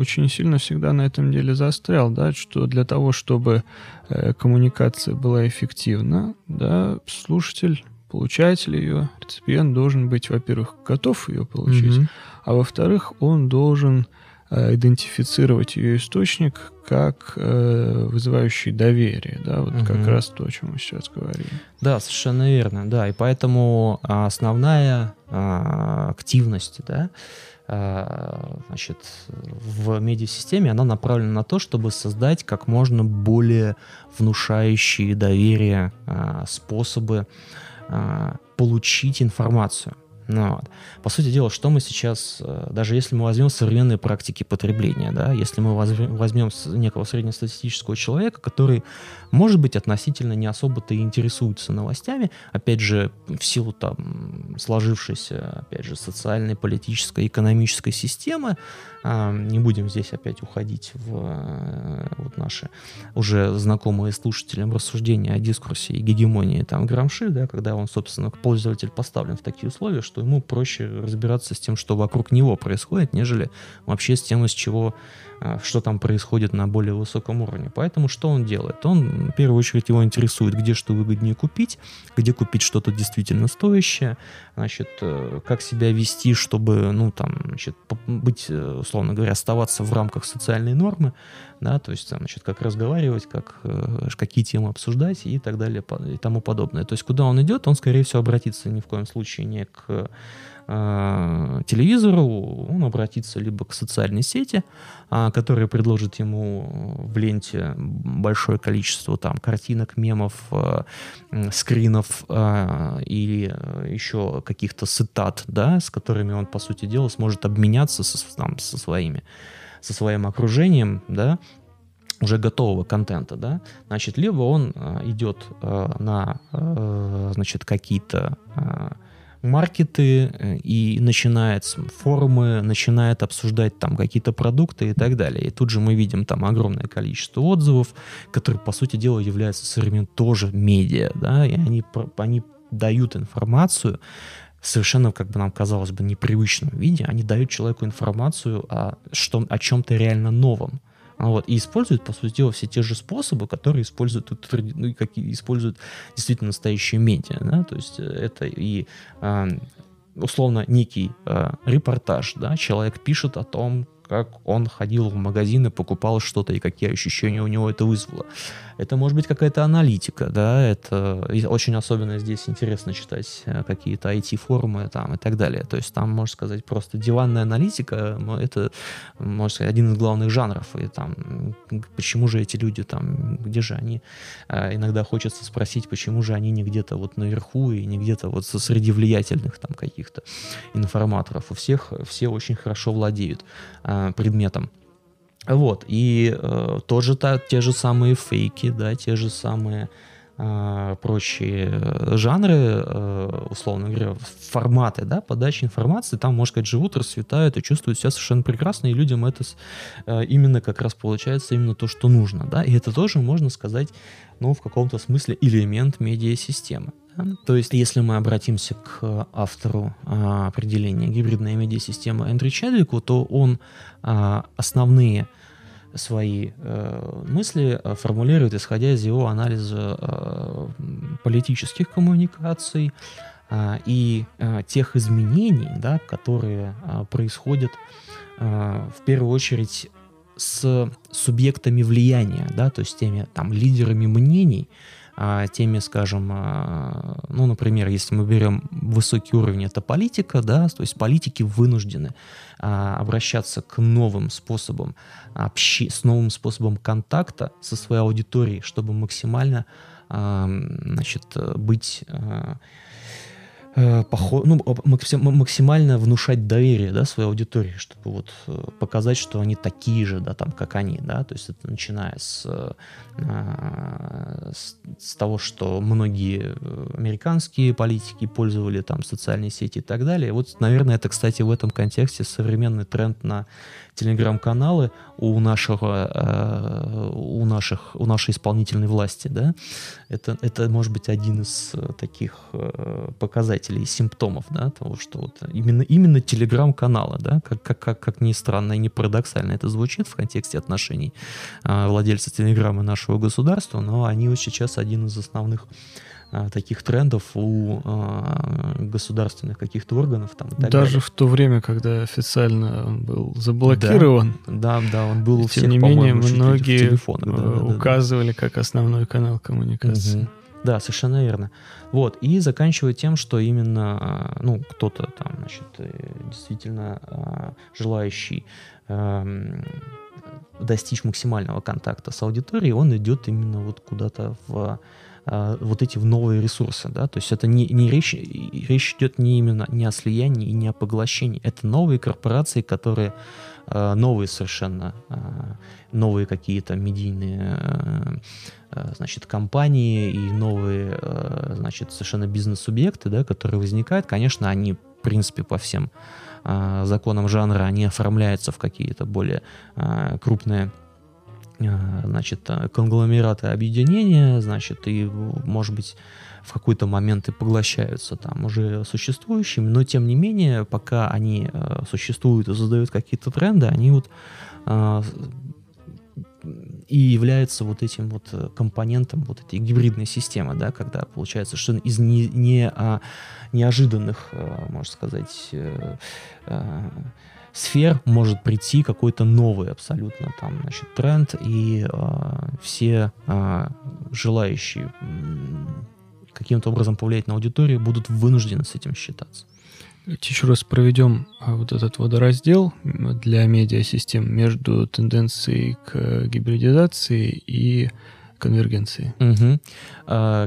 очень сильно всегда на этом деле застрял, да, что для того, чтобы э, коммуникация была эффективна, да, слушатель, получатель ее, реципиент должен быть, во-первых, готов ее получить, mm-hmm. а во-вторых, он должен Э, идентифицировать ее источник как э, вызывающий доверие, да, вот угу. как раз то, о чем мы сейчас говорим. Да, совершенно верно, да, и поэтому основная а, активность, да, значит, в медиасистеме, она направлена на то, чтобы создать как можно более внушающие доверие а, способы получить информацию. Ну, вот. По сути дела, что мы сейчас, э, даже если мы возьмем современные практики потребления, да, если мы возьмем некого среднестатистического человека, который, может быть, относительно не особо-то и интересуется новостями, опять же, в силу там сложившейся, опять же, социальной, политической, экономической системы, не будем здесь опять уходить в э, вот наши уже знакомые слушателям рассуждения о дискурсе и гегемонии там Грамши, да, когда он, собственно, пользователь поставлен в такие условия, что ему проще разбираться с тем, что вокруг него происходит, нежели вообще с тем, из чего что там происходит на более высоком уровне. Поэтому что он делает? Он, в первую очередь, его интересует, где что выгоднее купить, где купить что-то действительно стоящее, значит, э, как себя вести, чтобы, ну, там, значит, быть, э, условно говоря, оставаться в рамках социальной нормы, да, то есть, там, значит, как разговаривать, как, э, какие темы обсуждать и так далее и тому подобное. То есть, куда он идет, он, скорее всего, обратится ни в коем случае не к э, телевизору, он обратится либо к социальной сети, э, которая предложит ему в ленте большое количество там картинок, мемов, э, скринов э, или еще каких-то цитат, да, с которыми он, по сути дела, сможет обменяться со, там, со своими со своим окружением, да, уже готового контента, да, значит, либо он идет на, значит, какие-то маркеты э, и начинает форумы, начинает обсуждать там какие-то продукты и так далее. И тут же мы видим там огромное количество отзывов, которые, по сути дела, являются современным тоже медиа, да, и они, они дают информацию, совершенно, как бы нам казалось бы, непривычном виде, они дают человеку информацию о, что, о чем-то реально новом. Вот, и используют, по сути дела, все те же способы, которые используют, ну, какие используют действительно настоящие медиа. Да? То есть э, это и э, условно некий э, репортаж, да, человек пишет о том, как он ходил в магазины, покупал что-то и какие ощущения у него это вызвало. Это может быть какая-то аналитика, да, это очень особенно здесь интересно читать э, какие-то IT-форумы там и так далее. То есть там, можно сказать, просто диванная аналитика, это, можно сказать, один из главных жанров. И там, почему же эти люди там, где же они? А иногда хочется спросить, почему же они не где-то вот наверху и не где-то вот среди влиятельных там каких-то информаторов. У всех все очень хорошо владеют а, предметом. Вот, и э, тоже та, те же самые фейки, да, те же самые э, прочие э, жанры, э, условно говоря, форматы, да, подачи информации, там, можно сказать, живут, расцветают и чувствуют себя совершенно прекрасно, и людям это э, именно как раз получается именно то, что нужно, да, и это тоже, можно сказать, ну, в каком-то смысле элемент медиасистемы. То есть, если мы обратимся к автору а, определения гибридная медиасистема Эндрю Чадвику, то он а, основные свои э, мысли э, формулирует, исходя из его анализа э, политических коммуникаций, а, и а, тех изменений, да, которые а, происходят а, в первую очередь с субъектами влияния, да, то есть теми там лидерами мнений, а, теми, скажем, а, ну, например, если мы берем высокий уровень, это политика, да, то есть политики вынуждены а, обращаться к новым способам общи, с новым способом контакта со своей аудиторией, чтобы максимально, значит, быть а, э, похо- ну, максим- максимально внушать доверие да, своей аудитории, чтобы вот э, показать, что они такие же, да, там, как они, да, то есть это начиная с, э, с, с того, что многие американские политики пользовали там социальные сети и так далее. Вот, наверное, это, кстати, в этом контексте современный тренд на телеграм-каналы у нашего, э, у наших, у нашей исполнительной власти, да, это, это может быть один из э, таких э, показателей, симптомов, да, того, что вот именно, именно телеграм-каналы, да, как, как, как, как ни странно и не парадоксально это звучит в контексте отношений владельца телеграма нашего государства, но они вот сейчас один из основных таких трендов у а, государственных каких-то органов. Там, Даже далее. в то время, когда официально он был заблокирован. Да, да, да он был у всех, Тем не менее, многие да, да, указывали как основной канал коммуникации. Угу. Да, совершенно верно. Вот, и заканчивая тем, что именно, ну, кто-то там, значит, э, действительно желающий эм, достичь максимального контакта с аудиторией, он идет именно вот куда-то в а, вот эти новые ресурсы, да, то есть это не, не речь, речь идет не именно не о слиянии и не о поглощении, это новые корпорации, которые а, новые совершенно, а, новые какие-то медийные значит, компании и новые, значит, совершенно бизнес-субъекты, да, которые возникают, конечно, они, в принципе, по всем законам жанра, они оформляются в какие-то более крупные Э, значит, э, конгломераты объединения, значит, и, может быть, в какой-то момент и поглощаются там уже существующими, но тем не менее, пока они э, существуют и создают какие-то тренды, они вот э, и являются вот этим вот компонентом вот этой гибридной системы, да, когда получается, что из не, не а, неожиданных, можно сказать, э, э, сфер может прийти какой-то новый абсолютно там, значит, тренд, и э, все э, желающие каким-то образом повлиять на аудиторию будут вынуждены с этим считаться. Еще раз проведем вот этот водораздел для медиасистем между тенденцией к гибридизации и конвергенции. Угу.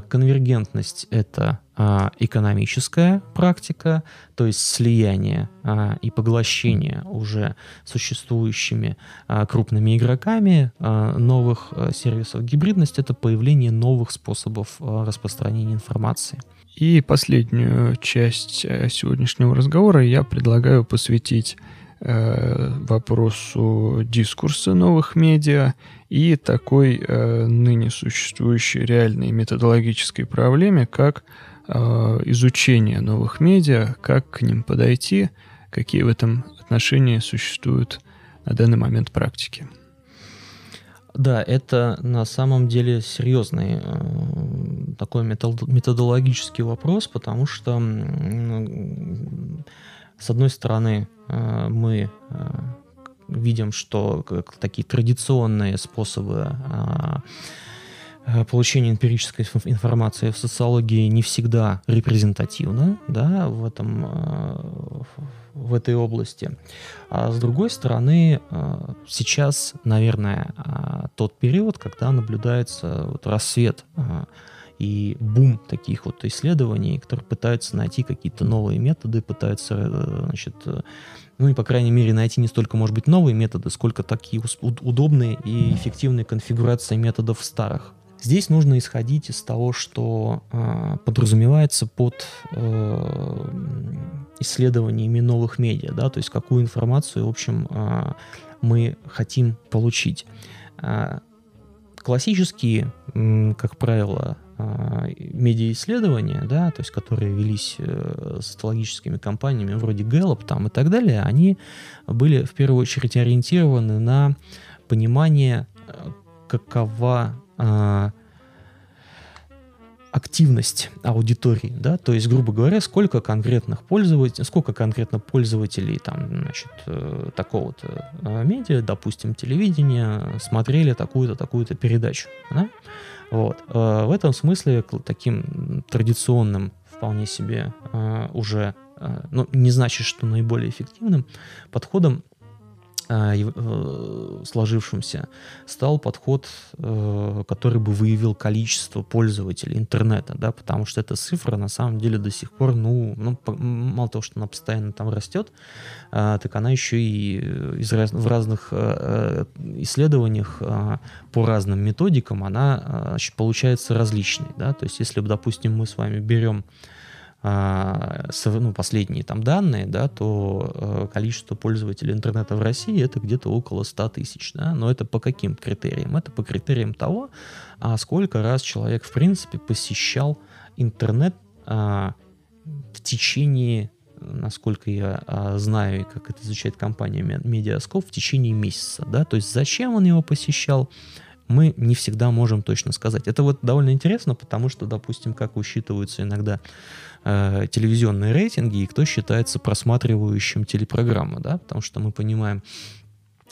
Конвергентность — это а, экономическая практика, то есть слияние а, и поглощение уже существующими а, крупными игроками новых сервисов. Гибридность — это появление новых способов распространения информации. И последнюю часть э, сегодняшнего разговора я предлагаю посвятить э, вопросу дискурса новых медиа и такой э, ныне существующей реальной методологической проблеме, как Э, изучения новых медиа, как к ним подойти, какие в этом отношении существуют на данный момент практики. Да, это на самом деле серьезный э, такой методологический вопрос, потому что, э, с одной стороны, э, мы э, видим, что как, такие традиционные способы э, Э, получение эмпирической информации в социологии не всегда репрезентативно да, в, этом, э, в этой области. А с другой стороны, э, сейчас, наверное, тот период, когда наблюдается вот рассвет и бум таких вот исследований, которые пытаются найти какие-то новые методы, пытаются, значит, ну и, по крайней мере, найти не столько, может быть, новые методы, сколько такие удобные и эффективные конфигурации методов старых. Здесь нужно исходить из того, что э, подразумевается под э, исследованиями новых медиа, да, то есть какую информацию, в общем, э, мы хотим получить. Э, классические, э, как правило, медиа-исследования, да, то есть которые велись э, социологическими компаниями вроде Gallup там и так далее, они были в первую очередь ориентированы на понимание, какова а, активность аудитории, да, то есть, грубо говоря, сколько конкретных пользователей, сколько конкретно пользователей там, значит, э, такого-то э, медиа, допустим, телевидения, смотрели такую-то, такую-то передачу, да? Вот. Э, в этом смысле таким традиционным вполне себе уже, ну, не значит, что наиболее эффективным подходом э, сложившимся стал подход, э, который бы выявил количество пользователей интернета, да, потому что эта цифра на самом деле до сих пор, ну, ну мало того, что она постоянно там растет, а, так она еще и из раз, в разных э, исследованиях а, по разным методикам она получается различной, да, то есть если, допустим, мы с вами берем а, ну, последние там данные, да, то э, количество пользователей интернета в России это где-то около 100 тысяч. Да? Но это по каким критериям? Это по критериям того, а сколько раз человек, в принципе, посещал интернет а, в течение насколько я а, знаю и как это изучает компания Медиаскоп, в течение месяца, да, то есть зачем он его посещал, мы не всегда можем точно сказать. Это вот довольно интересно, потому что, допустим, как высчитываются иногда э, телевизионные рейтинги и кто считается просматривающим телепрограммы, да, потому что мы понимаем,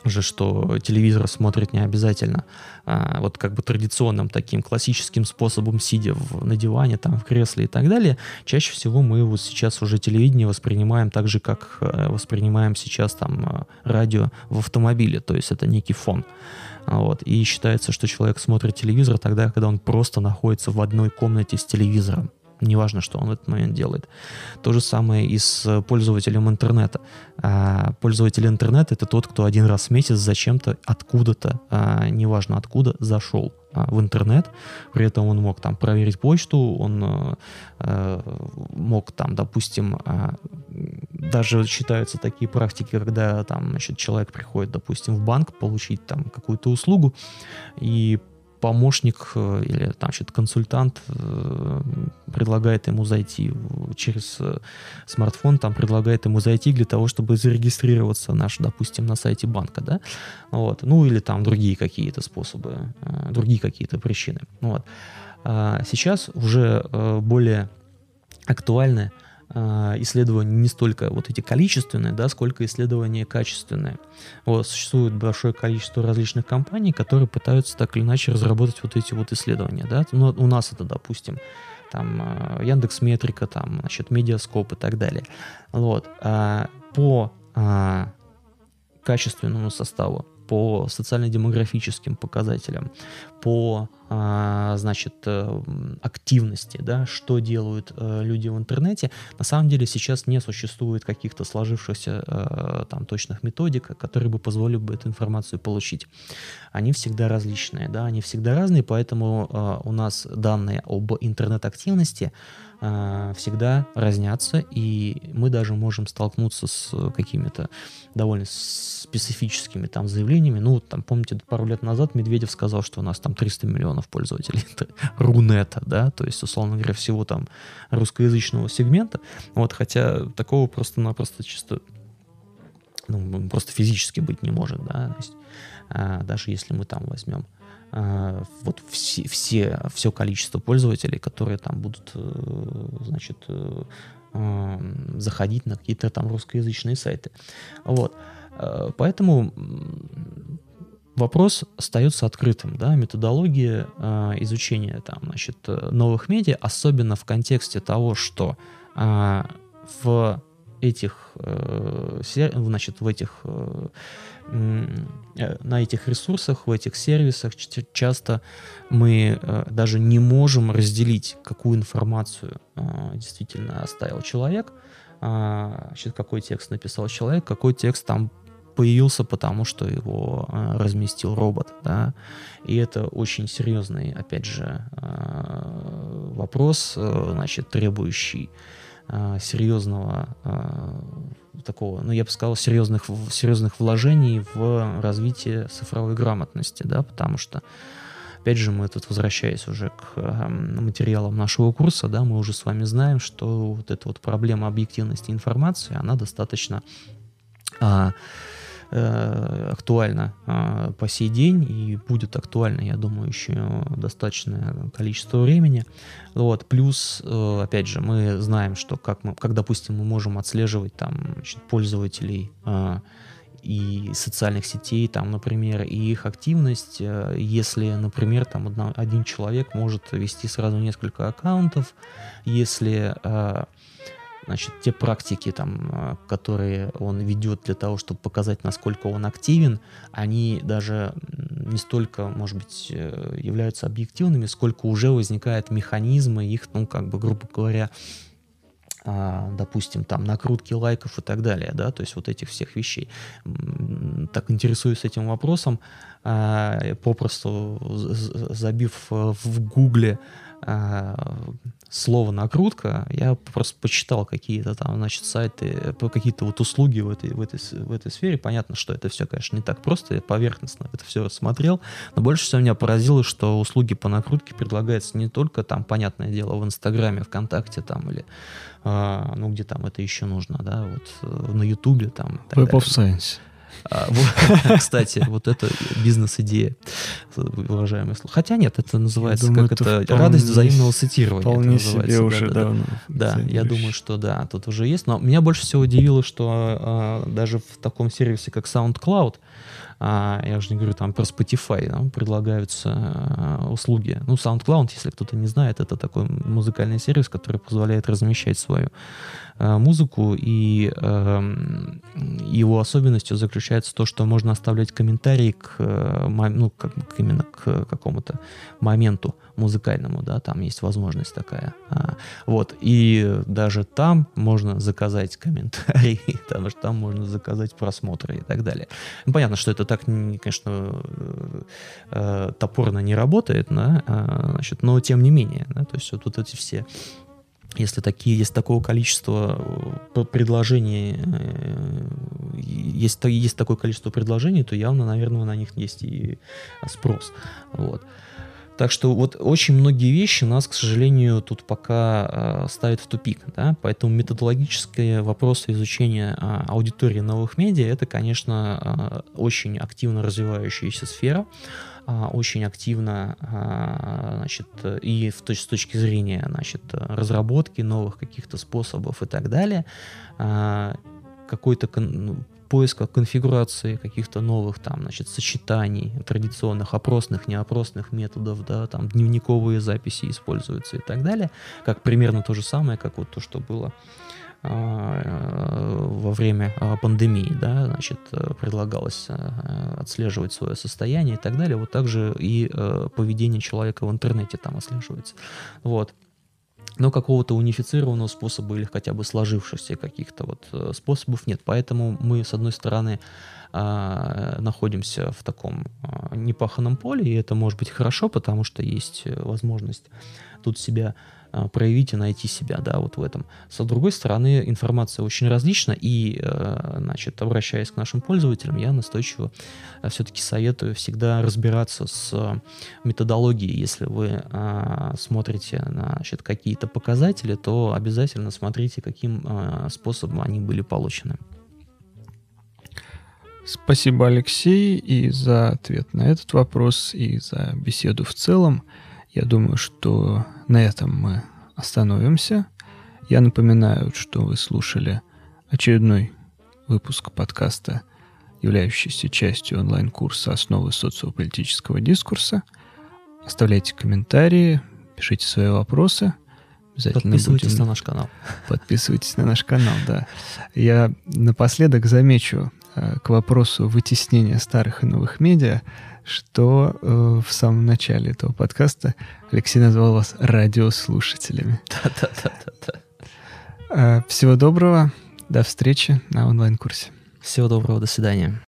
же, что телевизор смотрит не обязательно а, вот как бы традиционным таким классическим способом, сидя в, на диване, там, в кресле и так далее, чаще всего мы вот сейчас уже телевидение воспринимаем так же, как э, воспринимаем сейчас там э, радио в автомобиле, то есть это некий фон. Вот. И считается, что человек смотрит телевизор тогда, когда он просто находится в одной комнате с телевизором неважно, что он в этот момент делает. То же самое и с пользователем интернета. А, пользователь интернета — это тот, кто один раз в месяц зачем-то откуда-то, а, неважно откуда, зашел а, в интернет, при этом он мог там проверить почту, он мог там, допустим, даже считаются такие практики, когда там, значит, человек приходит, допустим, в банк получить там какую-то услугу, и помощник э, или там значит, консультант э, предлагает ему зайти через э, смартфон, там предлагает ему зайти для того, чтобы зарегистрироваться наш, допустим, на сайте банка, да, вот, ну или там другие какие-то способы, другие какие-то причины, вот. А сейчас уже более актуальны исследования не столько вот эти количественные, да, сколько исследования качественные. Вот, существует большое количество различных компаний, которые пытаются так или иначе разработать вот эти вот исследования. Да? Ну, у нас это, допустим, там а, Яндекс Метрика, там, значит, Медиаскоп и так далее. Вот. А по а, качественному составу по социально-демографическим показателям, по, а, значит, э, активности, да, что делают э, люди в интернете. На самом деле сейчас не существует каких-то сложившихся э, там точных методик, которые бы позволили бы эту информацию получить. Они всегда различные, да, они всегда разные, поэтому у нас данные об интернет-активности а, всегда разнятся, и мы даже можем столкнуться с какими-то довольно специфическими там заявлениями. Ну, там, помните, пару лет назад Медведев сказал, что у нас там 300 миллионов пользователей Рунета, да, то есть, условно говоря, всего там русскоязычного сегмента. Вот, хотя такого просто-напросто чисто ну, просто физически быть не может, да, то есть, а, даже если мы там возьмем а, вот все, все, все количество пользователей, которые там будут, э, значит, э, заходить на какие-то там русскоязычные сайты. Вот. Э, поэтому вопрос остается открытым, да, методология изучения там, значит, новых медиа, особенно в контексте того, что в этих, значит, в этих Э, на этих ресурсах, в этих сервисах часто мы э, даже не можем разделить, какую информацию э, действительно оставил человек, а, какой текст написал человек, какой текст там появился, потому что его разместил робот, да, и это очень серьезный, опять же, вопрос, значит, требующий серьезного такого, ну, я бы сказал, серьезных, серьезных вложений в развитие цифровой грамотности, да, потому что, опять же, мы тут, возвращаясь уже к э, материалам нашего курса, да, мы уже с вами знаем, что вот эта вот проблема объективности информации, она достаточно а, э, актуально э, по сей день и будет актуально, я думаю, еще достаточное количество времени. Вот. Плюс, э, опять же, мы знаем, что как, мы, как допустим, мы можем отслеживать там, значит, пользователей и социальных сетей, там, например, и их активность, если, например, там одна, один человек может вести сразу несколько аккаунтов, если э, значит, те практики, там, э, которые он ведет для того, чтобы показать, насколько он активен, они даже не столько, может быть, являются объективными, сколько уже возникают механизмы их, ну, как бы, грубо говоря, а, допустим, там накрутки лайков и так далее, да, то есть вот этих всех вещей. Так интересуюсь этим вопросом, а, попросту забив в гугле а, слово накрутка, я просто почитал какие-то там, значит, сайты, какие-то вот услуги в этой, в, этой, в этой сфере. Понятно, что это все, конечно, не так просто, я поверхностно это все рассмотрел, но больше всего меня поразило, что услуги по накрутке предлагаются не только там, понятное дело, в Инстаграме, ВКонтакте там или а, ну, где там это еще нужно, да, вот э, на Ютубе там. Web of Science. А, кстати, вот это бизнес-идея, уважаемый слух. Хотя нет, это называется как это, радость взаимного цитирования. Вполне себе уже да, давно. Да, я думаю, что да, тут уже есть. Но меня больше всего удивило, что а, даже в таком сервисе, как SoundCloud, я уже не говорю там про Spotify, там предлагаются а, услуги. Ну, SoundCloud, если кто-то не знает, это такой музыкальный сервис, который позволяет размещать свою а, музыку, и а, его особенностью заключается то, что можно оставлять комментарии к, а, ну, как, именно к какому-то моменту музыкальному, да, там есть возможность такая. А, вот, и даже там можно заказать комментарии, потому что там можно заказать просмотры и так далее. Ну, понятно, что это так, конечно, э, топорно не работает, да, а, значит, но тем не менее, да, то есть вот, вот эти все если такие, есть такого количества э, предложений, э, есть, есть такое количество предложений, то явно, наверное, на них есть и спрос. Вот. Так что вот очень многие вещи нас, к сожалению, тут пока э, ставят в тупик. Да? Поэтому методологические вопросы изучения э, аудитории новых медиа это, конечно, э, очень активно развивающаяся сфера очень активно значит, и в, с точки зрения значит, разработки новых каких-то способов и так далее, какой-то ну, поиска конфигурации каких-то новых там, значит, сочетаний традиционных опросных, неопросных методов, да, там дневниковые записи используются и так далее, как примерно то же самое, как вот то, что было а, во время а, пандемии, да, значит, предлагалось а, отслеживать свое состояние и так далее, вот также и поведение человека в интернете там отслеживается. Вот но какого-то унифицированного способа или хотя бы сложившихся каких-то вот э, способов нет. Поэтому мы, с одной стороны, а, находимся в таком а, непаханном поле, и это может быть хорошо, потому что есть э, возможность тут себя проявить и найти себя, да, вот в этом. С другой стороны, информация очень различна, и, э, значит, обращаясь к нашим пользователям, я настойчиво э, все-таки советую всегда разбираться с методологией. Если вы а, смотрите на значит, какие-то показатели, то обязательно смотрите, каким а, способом они были получены. Спасибо, Алексей, и за ответ на этот вопрос, и за беседу в целом. Я думаю, что на этом мы остановимся. Я напоминаю, что вы слушали очередной выпуск подкаста, являющийся частью онлайн-курса «Основы социополитического дискурса». Оставляйте комментарии, пишите свои вопросы. Подписывайтесь будем... на наш канал. Подписывайтесь на наш канал, да. Я напоследок замечу к вопросу вытеснения старых и новых медиа, что э, в самом начале этого подкаста Алексей назвал вас радиослушателями. Да-да-да-да. Э, всего доброго, до встречи на онлайн-курсе. Всего доброго, до свидания.